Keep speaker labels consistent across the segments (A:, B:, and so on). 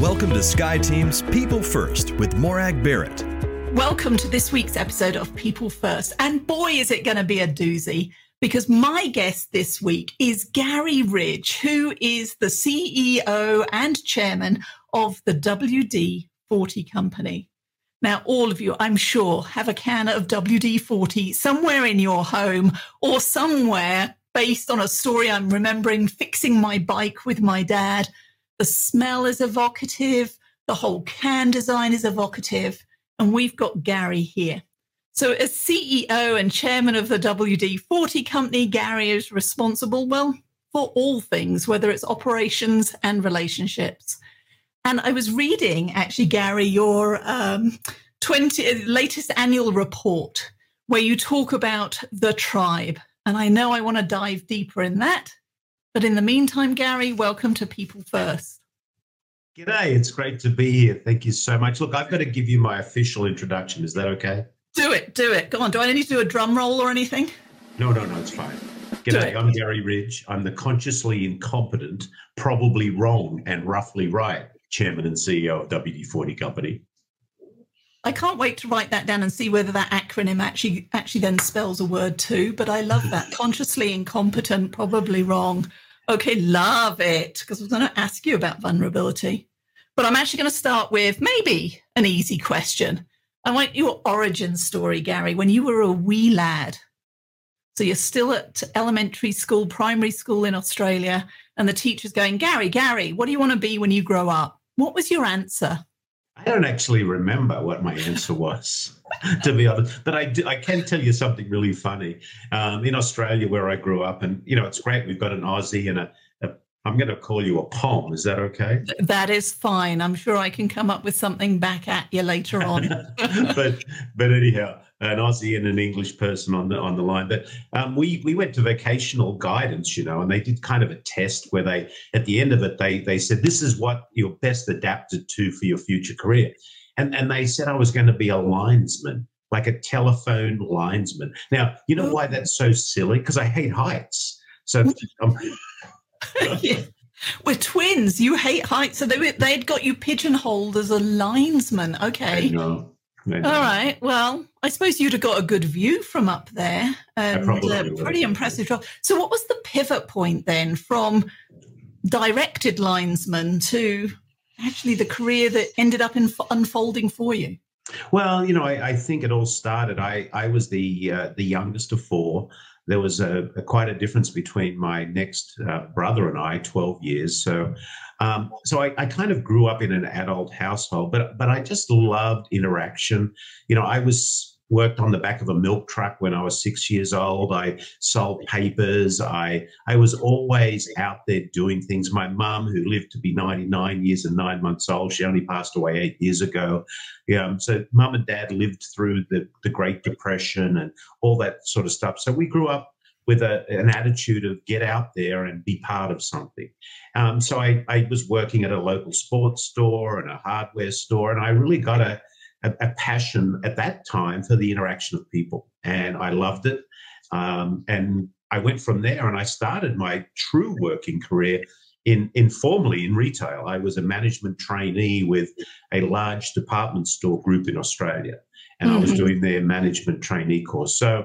A: Welcome to SkyeTeam's People First with Morag Barrett.
B: Welcome to this week's episode of People First. And boy, is it going to be a doozy because my guest this week is Garry Ridge, who is the CEO and chairman of the WD 40 Company. Now, all of you, I'm sure, have a can of WD 40 somewhere in your home or somewhere based on a story I'm remembering fixing my bike with my dad. The smell is evocative, the whole can design is evocative, and we've got Garry here. So, as CEO and chairman of the WD 40 company, Garry is responsible, well, for all things, whether it's operations and relationships. And I was reading, actually, Garry, your um, 20, latest annual report where you talk about the tribe. And I know I want to dive deeper in that. But in the meantime, Garry, welcome to People First.
C: G'day, it's great to be here. Thank you so much. Look, I've got to give you my official introduction. Is that okay?
B: Do it, do it. Go on. Do I need to do a drum roll or anything?
C: No, no, no, it's fine. G'day, I'm Garry Ridge. I'm the consciously incompetent, probably wrong, and roughly right chairman and CEO of WD 40 Company.
B: I can't wait to write that down and see whether that acronym actually actually then spells a word too. But I love that. Consciously incompetent, probably wrong. Okay, love it. Because I was going to ask you about vulnerability. But I'm actually going to start with maybe an easy question. I want your origin story, Garry, when you were a wee lad. So you're still at elementary school, primary school in Australia, and the teacher's going, Garry, Garry, what do you want to be when you grow up? What was your answer?
C: I don't actually remember what my answer was, to be honest. But I, do, I can tell you something really funny. Um, in Australia, where I grew up, and you know, it's great. We've got an Aussie and a. a I'm going to call you a pom. Is that okay?
B: That is fine. I'm sure I can come up with something back at you later on.
C: but but anyhow, an Aussie and an English person on the on the line. But um, we we went to vocational guidance, you know, and they did kind of a test where they at the end of it they they said this is what you're best adapted to for your future career, and and they said I was going to be a linesman, like a telephone linesman. Now you know why that's so silly because I hate heights. So. Um,
B: yeah. We're twins. You hate heights, so they they'd got you pigeonholed as a linesman. Okay.
C: I know.
B: All right. Well, I suppose you'd have got a good view from up there. And uh, pretty impressive job. So, what was the pivot point then from directed linesman to actually the career that ended up in, unfolding for you?
C: Well, you know, I, I, think it all started. I, I was the uh, the youngest of four. There was a, a, quite a difference between my next uh, brother and I, twelve years. So um, so I, I, kind of grew up in an adult household, but but I just loved interaction. You know, I was worked on the back of a milk truck when I was six years old. I sold papers. I I was always out there doing things. My mum, who lived to be 99 years and nine months old, she only passed away eight years ago. Yeah, so mum and dad lived through the, the Great Depression and all that sort of stuff. So we grew up with a, an attitude of get out there and be part of something. Um, so I, I, was working at a local sports store and a hardware store, and I really got a, a, a passion at that time for the interaction of people, and I loved it. Um, and I went from there, and I started my true working career in informally in retail. I was a management trainee with a large department store group in Australia, and mm-hmm. I was mm-hmm. doing their management trainee course. So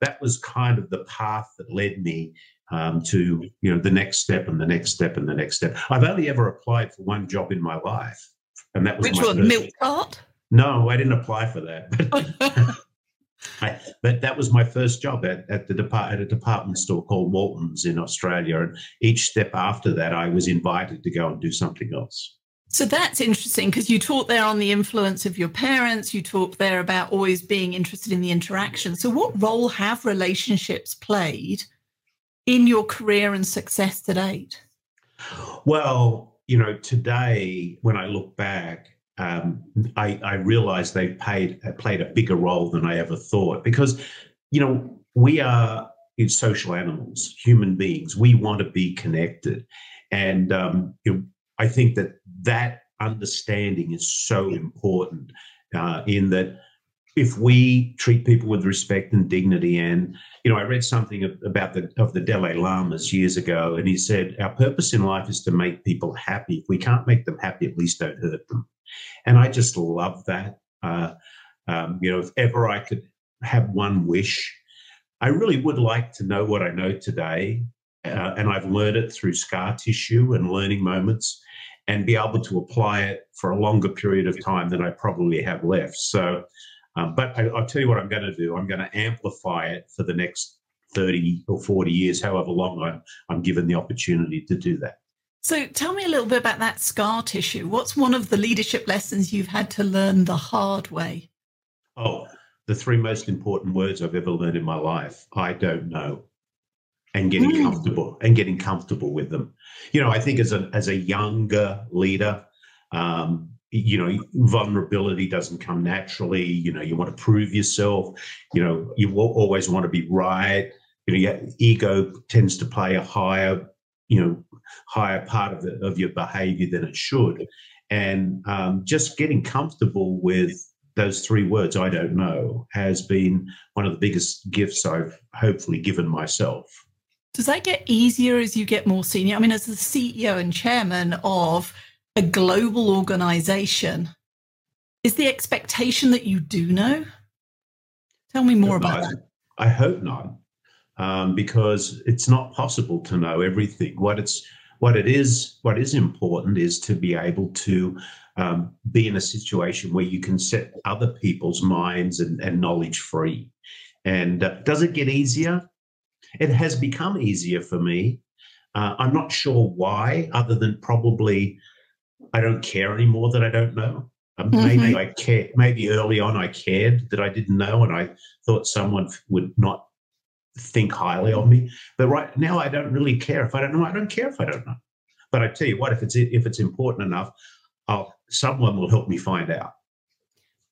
C: that was kind of the path that led me um, to you know the next step and the next step and the next step. I've only ever applied for one job in my life, and that was
B: which one, milk cart.
C: No, I didn't apply for that. I, but that was my first job at, at the depart, at a department store called Waltons in Australia, and each step after that, I was invited to go and do something else.
B: So that's interesting because you talk there on the influence of your parents. You talk there about always being interested in the interaction. So, what role have relationships played in your career and success to date?
C: Well, you know, today when I look back, um, I, I realize they've played played a bigger role than I ever thought because, you know, we are social animals, human beings. We want to be connected, and um, you know, I think that that understanding is so important uh, in that if we treat people with respect and dignity and you know i read something about the of the Dalai Lama's years ago and he said our purpose in life is to make people happy. If we can't make them happy at least don't hurt them. And i just love that uh, um, you know if ever i could have one wish i really would like to know what i know today uh, and i've learned it through scar tissue and learning moments and be able to apply it for a longer period of time than i probably have left so um, but I, will tell you what I'm going to do. I'm going to amplify it for the next 30 or 40 years, however long I'm, I'm given the opportunity to do that.
B: So tell me a little bit about that scar tissue. What's one of the leadership lessons you've had to learn the hard way?
C: Oh, the three most important words I've ever learned in my life. I don't know. And getting mm. comfortable and getting comfortable with them. You know, I think as a as a younger leader, um, you know vulnerability doesn't come naturally. You know you want to prove yourself. You know you always want to be right. You know your ego tends to play a higher you know higher part of, the, of your behavior than it should. And um, just getting comfortable with those three words i don't know has been one of the biggest gifts i've hopefully given myself
B: does that get easier as you get more senior i mean as the ceo and chairman of a global organization, is the expectation that you do know? Tell me more about that.
C: I hope not, um, because it's not possible to know everything. What it's what it is, what is important is to be able to um, be in a situation where you can set other people's minds and, and knowledge free. And uh, does it get easier? It has become easier for me. Uh, I'm not sure why, other than probably I don't care anymore that I don't know. Um, mm-hmm. Maybe I care. Maybe early on I cared that I didn't know, and I thought someone would not think highly of me. But right now, I don't really care if I don't know. I don't care if I don't know. But I tell you what, if it's if it's important enough, I'll, someone will help me find out.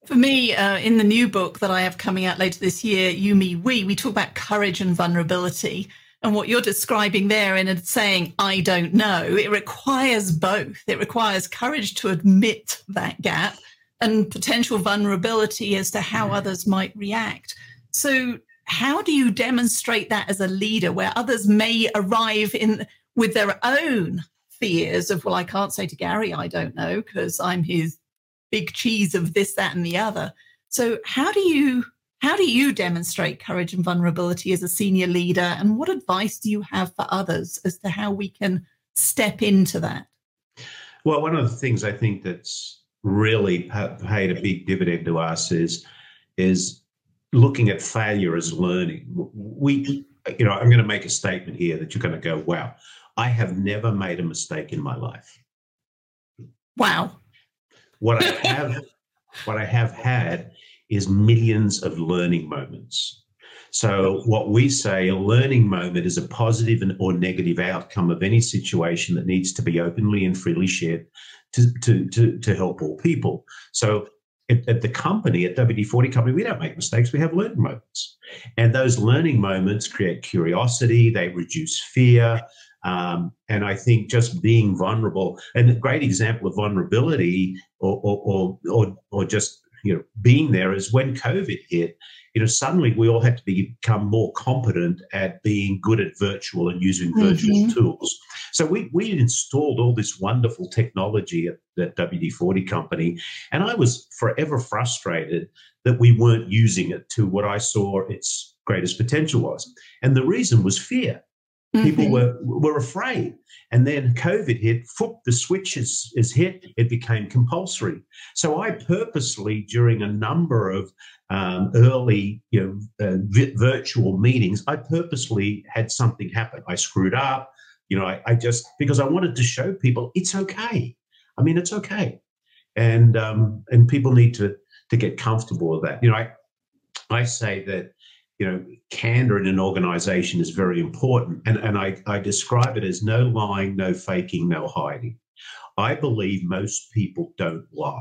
B: For me, uh, in the new book that I have coming out later this year, You, Me, We, we talk about courage and vulnerability. And what you're describing there in saying, I don't know, it requires both. It requires courage to admit that gap and potential vulnerability as to how others might react. So, how do you demonstrate that as a leader where others may arrive in with their own fears of, well, I can't say to Garry, I don't know, because I'm his big cheese of this, that, and the other. So, how do you how do you demonstrate courage and vulnerability as a senior leader? And what advice do you have for others as to how we can step into that?
C: Well, one of the things I think that's really paid a big dividend to us is is looking at failure as learning. We, you know, I'm going to make a statement here that you're going to go, "Wow, I have never made a mistake in my life."
B: Wow.
C: What I have, what I have had is millions of learning moments. So, what we say a learning moment is a positive or negative outcome of any situation that needs to be openly and freely shared to, to, to, to help all people. So, at, at, the company, at WD 40 Company, we don't make mistakes, we have learning moments. And those learning moments create curiosity, they reduce fear. Um, and I think just being vulnerable, and a great example of vulnerability or, or, or, or, or just you know being there is when COVID hit. You know, suddenly we all had to become more competent at being good at virtual and using mm-hmm. virtual tools. So we we installed all this wonderful technology at that WD forty company, and I was forever frustrated that we weren't using it to what I saw its greatest potential was, and the reason was fear. People mm-hmm. were were afraid. And then COVID hit, foot, the switch is, is hit, it became compulsory. So I purposely, during a number of um, early you know, uh, vi- virtual meetings, I purposely had something happen. I screwed up, you know, I, I, just, because I wanted to show people it's okay. I mean, it's okay. And, um, and people need to, to get comfortable with that. You know, I, I say that you know, candor in an organization is very important. And, and I, I describe it as no lying, no faking, no hiding. I believe most people don't lie.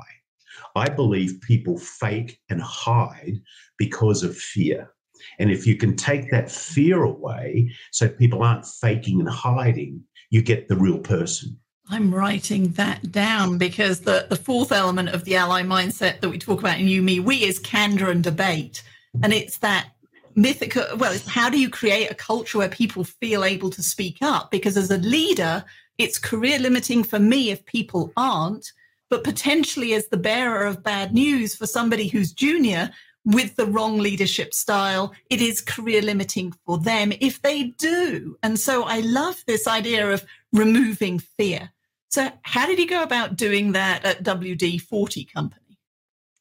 C: I believe people fake and hide because of fear. And if you can take that fear away so people aren't faking and hiding, you get the real person.
B: I'm writing that down because the, the fourth element of the ally mindset that we talk about in You, Me, We is candor and debate. And it's that mythical, well, how do you create a culture where people feel able to speak up? Because as a leader, it's career limiting for me if people aren't, but potentially as the bearer of bad news for somebody who's junior with the wrong leadership style, it is career limiting for them if they do. And so I love this idea of removing fear. So, how did you go about doing that at WD 40 Company?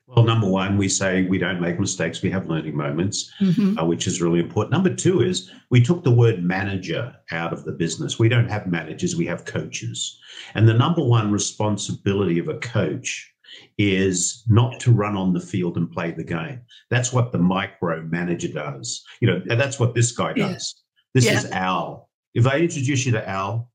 C: Well, number one, we say we don't make mistakes, we have learning moments, mm-hmm. uh, which is really important. Number two is we took the word manager out of the business. We don't have managers, we have coaches. And the number one responsibility of a coach is not to run on the field and play the game. That's what the micro manager does. You know, that's what this guy does. Yeah. This yeah. is Al. If I introduce you to Al,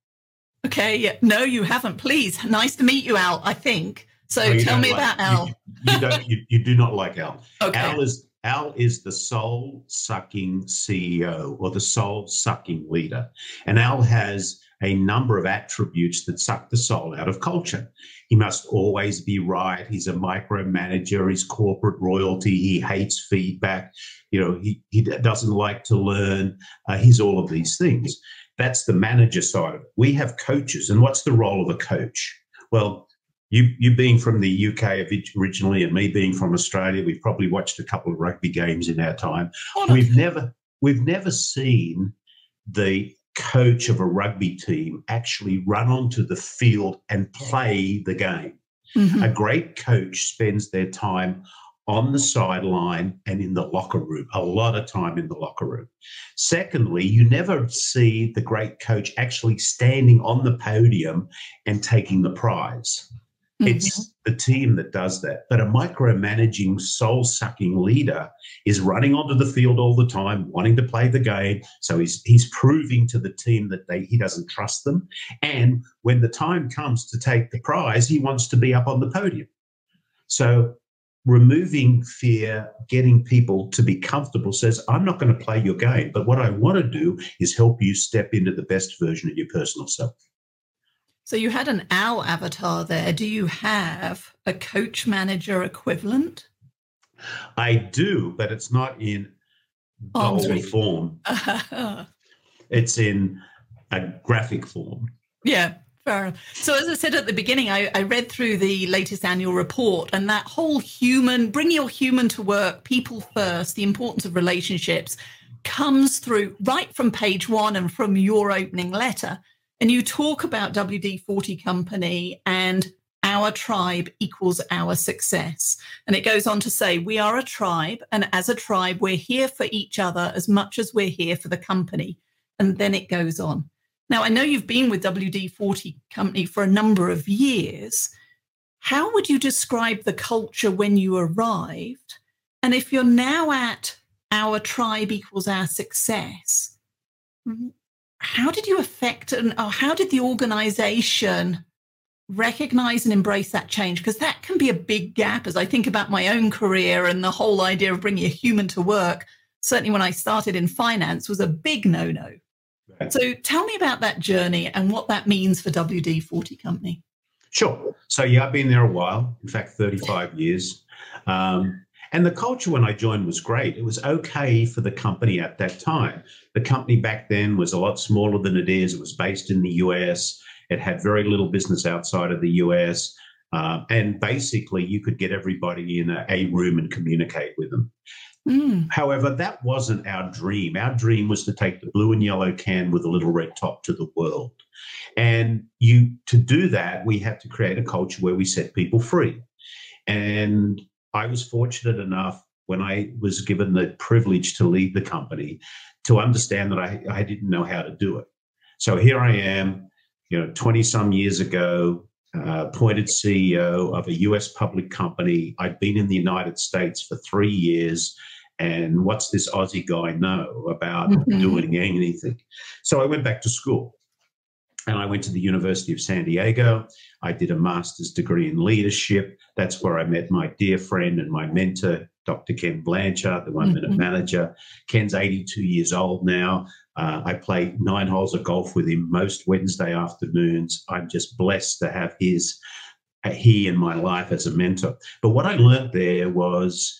B: Okay. Yeah. No, you haven't. Please. Nice to meet you, Al. I think. So oh, tell me
C: like,
B: about Al.
C: You, you don't. You, you, do not like Al. Okay. Al is Al is the soul sucking CEO or the soul sucking leader, and Al has a number of attributes that suck the soul out of culture. He must always be right. He's a micromanager. He's corporate royalty. He hates feedback. You know, he, he doesn't like to learn. Uh, he's all of these things. That's the manager side of it. We have coaches, and what's the role of a coach? Well, you you being from the UK originally, and me being from Australia, we've probably watched a couple of rugby games in our time. Oh, we've never we've never seen the coach of a rugby team actually run onto the field and play the game. Mm-hmm. A great coach spends their time on the sideline and in the locker room, a lot of time in the locker room. Secondly, you never see the great coach actually standing on the podium and taking the prize. Mm-hmm. It's the team that does that. But a micromanaging, soul sucking leader is running onto the field all the time, wanting to play the game. So he's he's proving to the team that they he doesn't trust them. And when the time comes to take the prize, he wants to be up on the podium. So removing fear, getting people to be comfortable says, I'm not going to play your game, but what I want to do is help you step into the best version of your personal self.
B: So you had an owl avatar there. Do you have a coach manager equivalent?
C: I do, but it's not in doll oh, form. it's in a graphic form.
B: Yeah. Fair. So, as I said at the beginning, I, I, read through the latest annual report and that whole human, bring your human to work, people first, the importance of relationships comes through right from page one and from your opening letter. And you talk about WD 40 Company and our tribe equals our success. And it goes on to say, we are a tribe. And as a tribe, we're here for each other as much as we're here for the company. And then it goes on. Now, I know you've been with WD 40 Company for a number of years. How would you describe the culture when you arrived? And if you're now at our tribe equals our success, how did you affect and or how did the organization recognize and embrace that change? Because that can be a big gap as I think about my own career and the whole idea of bringing a human to work. Certainly, when I started in finance, was a big no no. So tell me about that journey and what that means for WD 40 Company.
C: Sure. So, yeah, I've been there a while, in fact, 35 years. Um, and the culture when I joined was great. It was okay for the company at that time. The company back then was a lot smaller than it is. It was based in the US. It had very little business outside of the US. Uh, and basically, you could get everybody in a, a room and communicate with them. Mm. However, that wasn't our dream. Our dream was to take the blue and yellow can with a little red top to the world. And you to do that, we had to create a culture where we set people free. And I was fortunate enough when I was given the privilege to lead the company to understand that I, I didn't know how to do it. So here I am, you know, 20 some years ago, uh, appointed CEO of a US public company. I'd been in the United States for three years. And what's this Aussie guy know about mm-hmm. doing anything? So I went back to school and I went to the University of San Diego. I did a master's degree in leadership. That's where I met my dear friend and my mentor, Dr. Ken Blanchard, the one minute mm-hmm. manager. Ken's 82 years old now. Uh, I play nine holes of golf with him most Wednesday afternoons. I'm just blessed to have his uh, he in my life as a mentor. But what I learned there was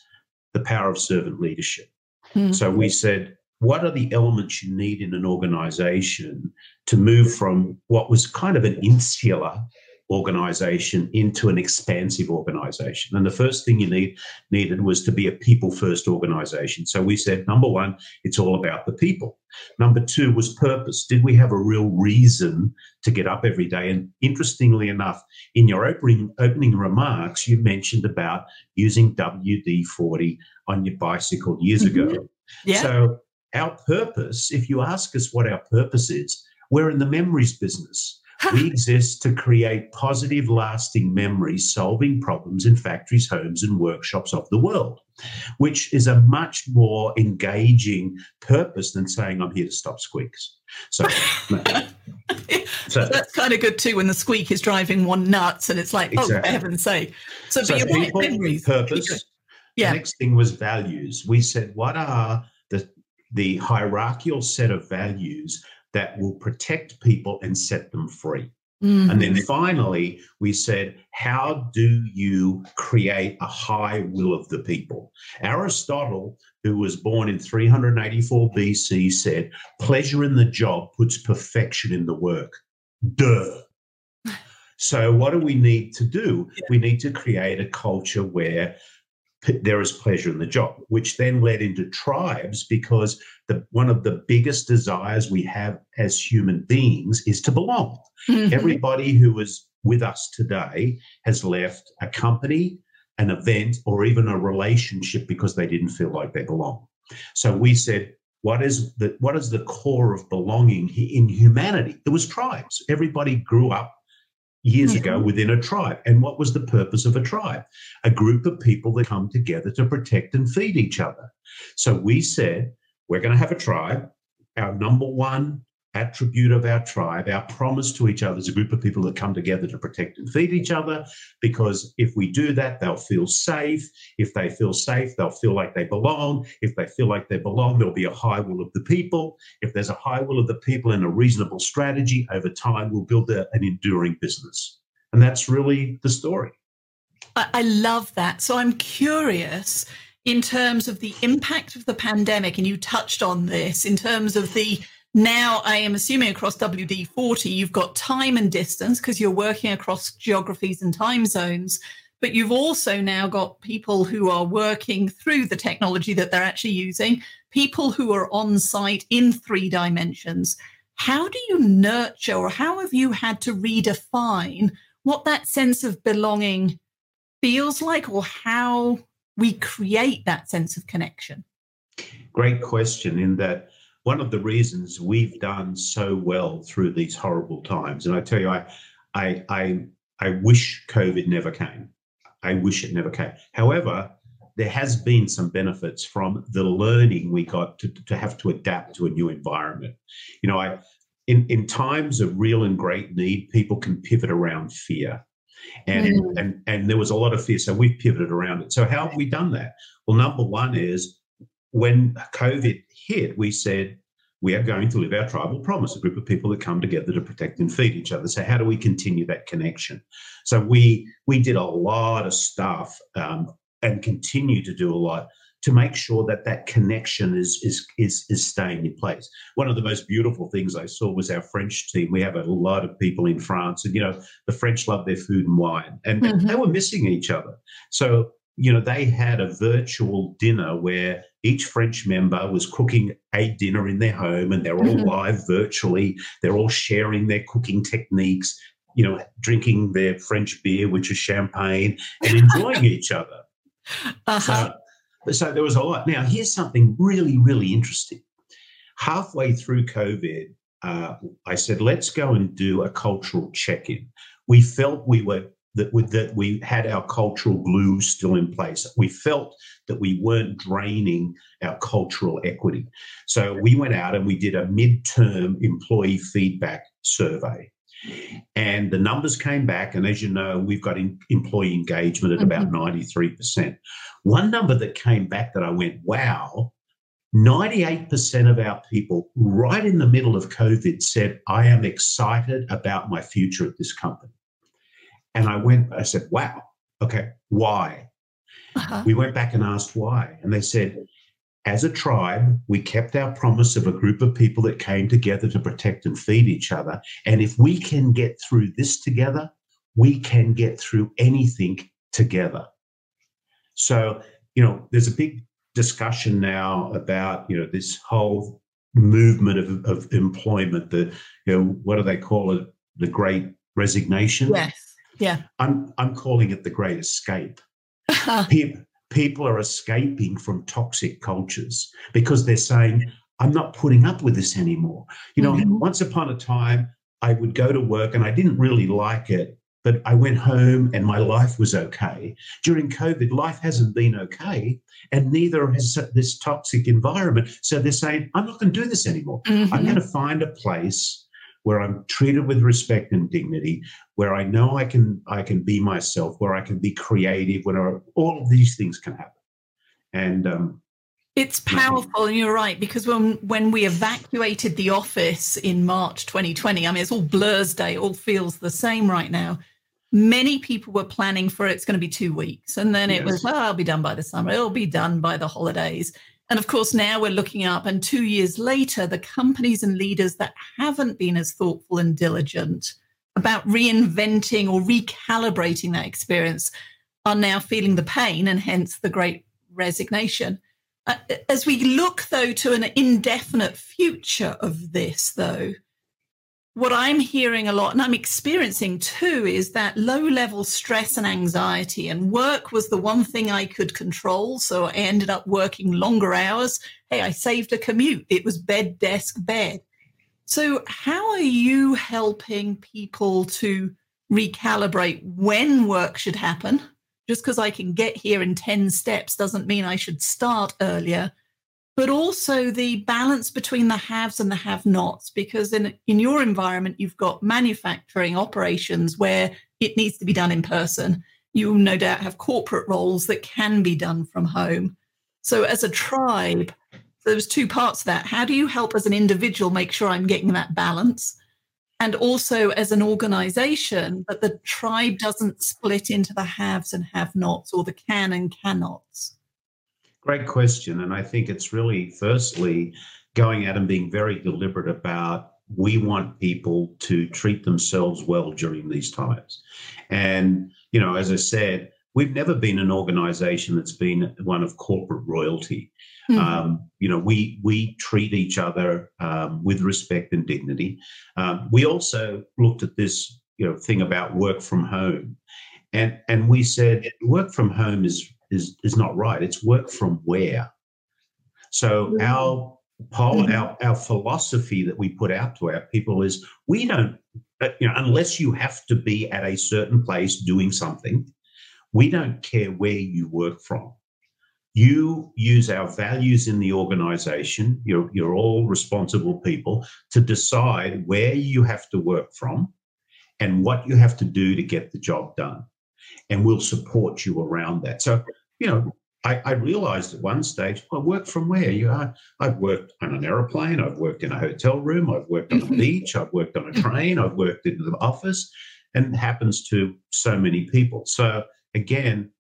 C: the power of servant leadership. Mm-hmm. So we said, what are the elements you need in an organization to move from what was kind of an insular organization into an expansive organization. And the first thing you need needed was to be a people first organization. So we said number 1, it's all about the people. Number 2 was purpose. Did we have a real reason to get up every day? And interestingly enough, in your opening opening remarks, you mentioned about using WD-40 on your bicycle years mm-hmm. ago. Yeah. So our purpose, if you ask us what our purpose is, we're in the memories business we exist to create positive, lasting memories, solving problems in factories, homes, and workshops of the world, which is a much more engaging purpose than saying, I'm here to stop squeaks. So,
B: so that's kind of good too when the squeak is driving one nuts and it's like, exactly. oh, for heaven's sake. So,
C: so people, memories. purpose. Yeah. The next thing was values. We said, what are the, hierarchical set of values that will protect people and set them free. Mm-hmm. And then mm-hmm. finally, we said, how do you create a high will of the people? Aristotle, who was born in 384 BC, said, pleasure in the job puts perfection in the work. Duh. So, what do we need to do? We need to create a culture where there is pleasure in the job, which then led into tribes because the, one of the biggest desires we have as human beings is to belong. Mm-hmm. Everybody who is with us today has left a company, an event, or even a relationship because they didn't feel like they belong. So we said, what is the what is the core of belonging in humanity? It was tribes. Everybody grew up years ago mm-hmm. within a tribe. And what was the purpose of a tribe? A group of people that come together to protect and feed each other. So we said, we're going to have a tribe. Our number one attribute of our tribe, our promise to each other is a group of people that come together to protect and feed each other. Because if we do that, they'll feel safe. If they feel safe, they'll feel like they belong. If they feel like they belong, there'll be a high will of the people. If there's a high will of the people and a reasonable strategy, over time, we'll build a, an enduring business. And that's really the story.
B: I love that. So I'm curious in terms of the impact of the pandemic, and you touched on this in terms of the now, I am assuming across WD 40, you've got time and distance because you're working across geographies and time zones. But you've also now got people who are working through the technology that they're actually using, people who are on site in three dimensions. How do you nurture or how have you had to redefine what that sense of belonging feels like or how we create that sense of connection?
C: Great question. In that, one of the reasons we've done so well through these horrible times. And I tell you, I, I, I, I wish COVID never came. I wish it never came. However, there has been some benefits from the learning we got to, to have to adapt to a new environment. You know, I in, in times of real and great need, people can pivot around fear. And, mm. and and there was a lot of fear. So we've pivoted around it. So how have we done that? Well, number one is when COVID hit, we said, we are going to live our tribal promise, a group of people that come together to protect and feed each other. So how do we continue that connection? So we we did a lot of stuff um, and continue to do a lot to make sure that that connection is is is is staying in place. One of the most beautiful things I saw was our French team. We have a lot of people in France, and you know the French love their food and wine, and mm-hmm. they were missing each other. So you know, they had a virtual dinner where each French member was cooking a dinner in their home and they're all mm-hmm. live virtually. They're all sharing their cooking techniques, you know, drinking their French beer, which is champagne, and enjoying each other. Uh-huh. So, so there was a lot. Now, here's something really, really interesting. Halfway through COVID, uh, I said, let's go and do a cultural check in. We felt we were that we, that we had our cultural glue still in place. We felt that we weren't draining our cultural equity. So we went out and we did a midterm employee feedback survey. And the numbers came back. And as you know, we've got in, employee engagement at mm-hmm. about 93%. One number that came back that I went, wow, 98% of our people, right in the middle of COVID, said, I am excited about my future at this company. And I went, I said, wow, okay, why? Uh-huh. We went back and asked why. And they said, as a tribe, we kept our promise of a group of people that came together to protect and feed each other. And if we can get through this together, we can get through anything together. So, you know, there's a big discussion now about, you know, this whole movement of, of employment, the, you know, what do they call it? The great resignation.
B: Yes. Yeah.
C: I'm, I'm calling it the great escape. people, people are escaping from toxic cultures because they're saying, I'm not putting up with this anymore. You know, mm-hmm. once upon a time, I would go to work and I didn't really like it but I went home and my life was okay. During COVID, life hasn't been okay, and neither has this toxic environment. So they're saying, I'm not going to do this anymore. Mm-hmm. I'm going to find a place where I'm treated with respect and dignity, where I know I can I can be myself, where I can be creative, where all of these things can happen. And um,
B: it's powerful, and you're right, because when when we evacuated the office in March 2020, I mean, it's all Blur's Day, it all feels the same right now many people were planning for it's going to be two weeks. And then it yes. was, well, I'll be done by the summer. It'll be done by the holidays. And of course, now we're looking up, and two years later, the companies and leaders that haven't been as thoughtful and diligent about reinventing or recalibrating that experience are now feeling the pain and hence the great resignation. Uh, as we look, though, to an indefinite future of this, though, what I'm hearing a lot and I'm experiencing too is that low level stress and anxiety. And work was the one thing I could control. So I ended up working longer hours. Hey, I saved a commute. It was bed, desk, bed. So, how are you helping people to recalibrate when work should happen? Just because I can get here in 10 steps doesn't mean I should start earlier but also the balance between the haves and the have nots. Because in, in your environment, you've got manufacturing operations where it needs to be done in person. You no doubt have corporate roles that can be done from home. So, as a tribe, there's two parts to that. How do you help as an individual make sure I'm getting that balance? And also as an organization, that the tribe doesn't split into the haves and have nots or the can and cannots.
C: Great question. And I think it's really, firstly, going out and being very deliberate about we want people to treat themselves well during these times. And, you know, as I said, we've never been an organization that's been one of corporate royalty. Mm-hmm. Um, you know, we we treat each other um, with respect and dignity. Um, we also looked at this, you know, thing about work from home, and and we said work from home is is is not right. It's work from where. So mm-hmm. our mm-hmm. our our philosophy that we put out to our people is we don't uh, you know unless you have to be at a certain place doing something, we don't care where you work from. You use our values in the organization. You're, you're all responsible people to decide where you have to work from and what you have to do to get the job done. And we'll support you around that. So you know, I, I, realized at one stage, well, work from where? You are. I've worked on an aeroplane, I've worked in a hotel room, I've worked on a mm-hmm. beach, I've worked on a mm-hmm. train, I've worked in the office, and it happens to so many people. So again,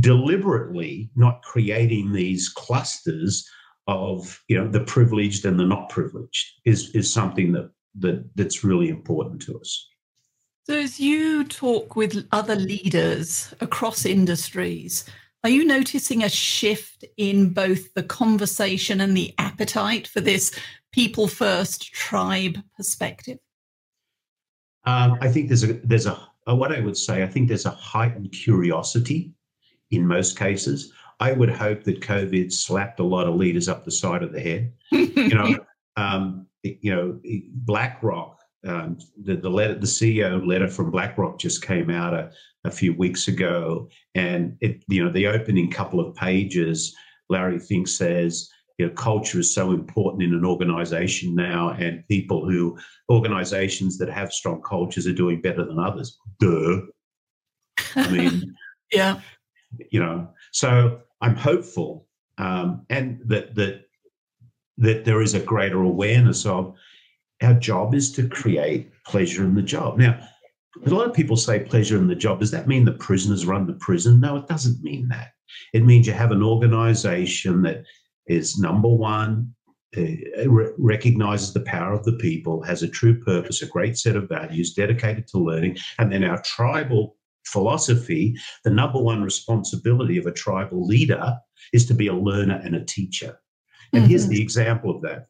C: deliberately not creating these clusters of you know the privileged and the not privileged is is something that that that's really important to us.
B: So as you talk with other leaders across industries, are you noticing a shift in both the conversation and the appetite for this people first tribe perspective?
C: Um, I think there's a there's a uh, what I would say. I think there's a heightened curiosity in most cases. I would hope that COVID slapped a lot of leaders up the side of the head. you know, um, you know, BlackRock um, the, the letter, the CEO letter from BlackRock just came out a, a few weeks ago, and it, you know, the opening couple of pages, Larry Fink says, you know, culture is so important in an organization now, and people who organizations that have strong cultures are doing better than others. Duh. I mean,
B: yeah,
C: you know, so I'm hopeful, um, and that that that there is a greater awareness of our job is to create pleasure in the job. Now, a lot of people say pleasure in the job. Does that mean the prisoners run the prison? No, it doesn't mean that. It means you have an organization that is number one, uh, re- recognizes the power of the people, has a true purpose, a great set of values, dedicated to learning, and then our tribal philosophy, the number one responsibility of a tribal leader is to be a learner and a teacher. And mm-hmm. here's the example of that.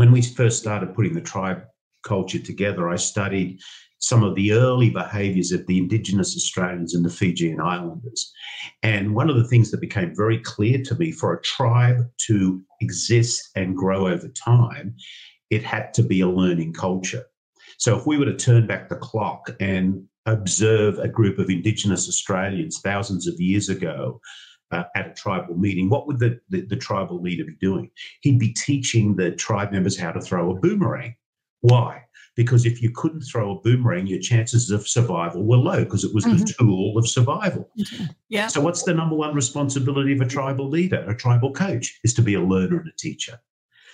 C: When we first started putting the tribe culture together, I studied some of the early behaviors of the Indigenous Australians and the Fijian Islanders. And one of the things that became very clear to me for a tribe to exist and grow over time, it had to be a learning culture. So if we were to turn back the clock and observe a group of Indigenous Australians thousands of years ago uh, at a tribal meeting, what would the, the, the, tribal leader be doing? He'd be teaching the tribe members how to throw a boomerang. Why? Because if you couldn't throw a boomerang, your chances of survival were low because it was mm-hmm. the tool of survival.
B: Yeah.
C: So, what's the number one responsibility of a tribal leader, a tribal coach, is to be a learner and a teacher.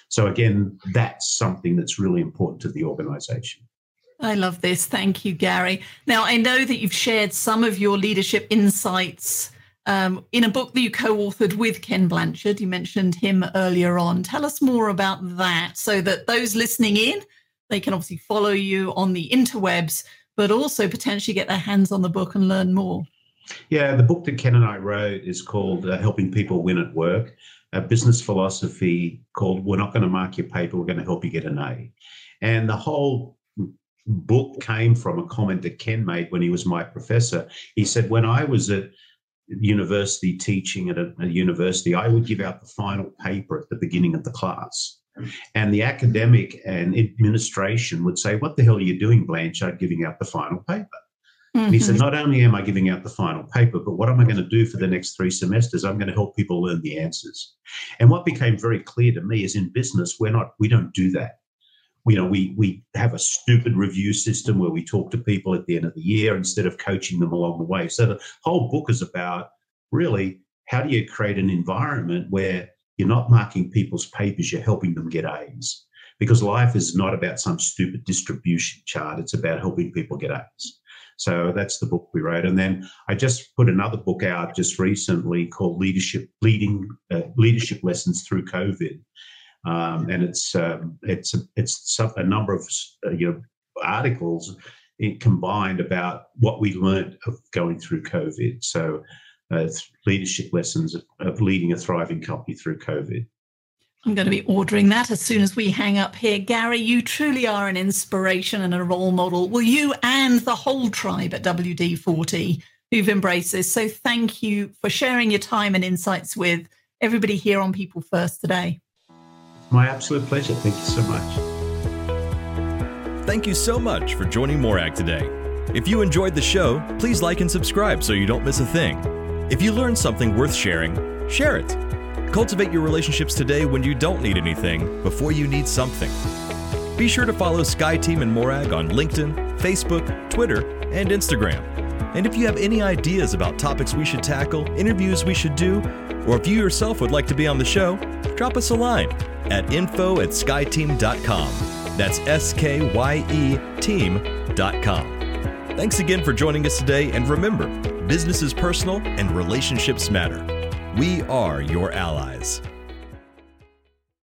C: So, again, that's something that's really important to the organization.
B: I love this. Thank you, Garry. Now, I know that you've shared some of your leadership insights um, in a book that you co authored with Ken Blanchard. You mentioned him earlier on. Tell us more about that so that those listening in, they can obviously follow you on the interwebs, but also potentially get their hands on the book and learn more.
C: Yeah, the book that Ken and I wrote is called uh, Helping People Win at Work, a business philosophy called We're Not Going to Mark Your Paper, We're Going to Help You Get an A. And the whole book came from a comment that Ken made when he was my professor. He said, When I was at university teaching at a, a, university, I would give out the final paper at the beginning of the class. And the academic and administration would say, What the hell are you doing, Blanchard, giving out the final paper? Mm-hmm. And he said, mm-hmm. Not only am I giving out the final paper, but what am I going to do for the next three semesters? I'm going to help people learn the answers. And what became very clear to me is in business, we're not, we don't do that you know, we we have a stupid review system where we talk to people at the end of the year instead of coaching them along the way. So the whole book is about really how do you create an environment where you're not marking people's papers, you're helping them get A's. Because life is not about some stupid distribution chart, it's about helping people get A's. So that's the book we wrote. And then I just put another book out just recently called Leadership Leading uh, Leadership Lessons Through COVID um, and it's um, it's it's a number of uh, you know articles combined about what we learned of going through COVID. So, uh, leadership lessons of, of leading a thriving company through COVID.
B: I'm going to be ordering that as soon as we hang up here. Garry, you truly are an inspiration and a role model. Will you and the whole tribe at WD 40 who've embraced this? So thank you for sharing your time and insights with everybody here on People First today.
C: My absolute pleasure. Thank you so much.
A: Thank you so much for joining Morag today. If you enjoyed the show, please like and subscribe so you don't miss a thing. If you learned something worth sharing, share it. Cultivate your relationships today when you don't need anything before you need something. Be sure to follow SkyeTeam and Morag on LinkedIn, Facebook, Twitter, and Instagram. And if you have any ideas about topics we should tackle, interviews we should do, or if you yourself would like to be on the show, drop us a line at info at skyeteam.com. That's S K Y E team.com. Thanks again for joining us today, and remember business is personal and relationships matter. We are your allies.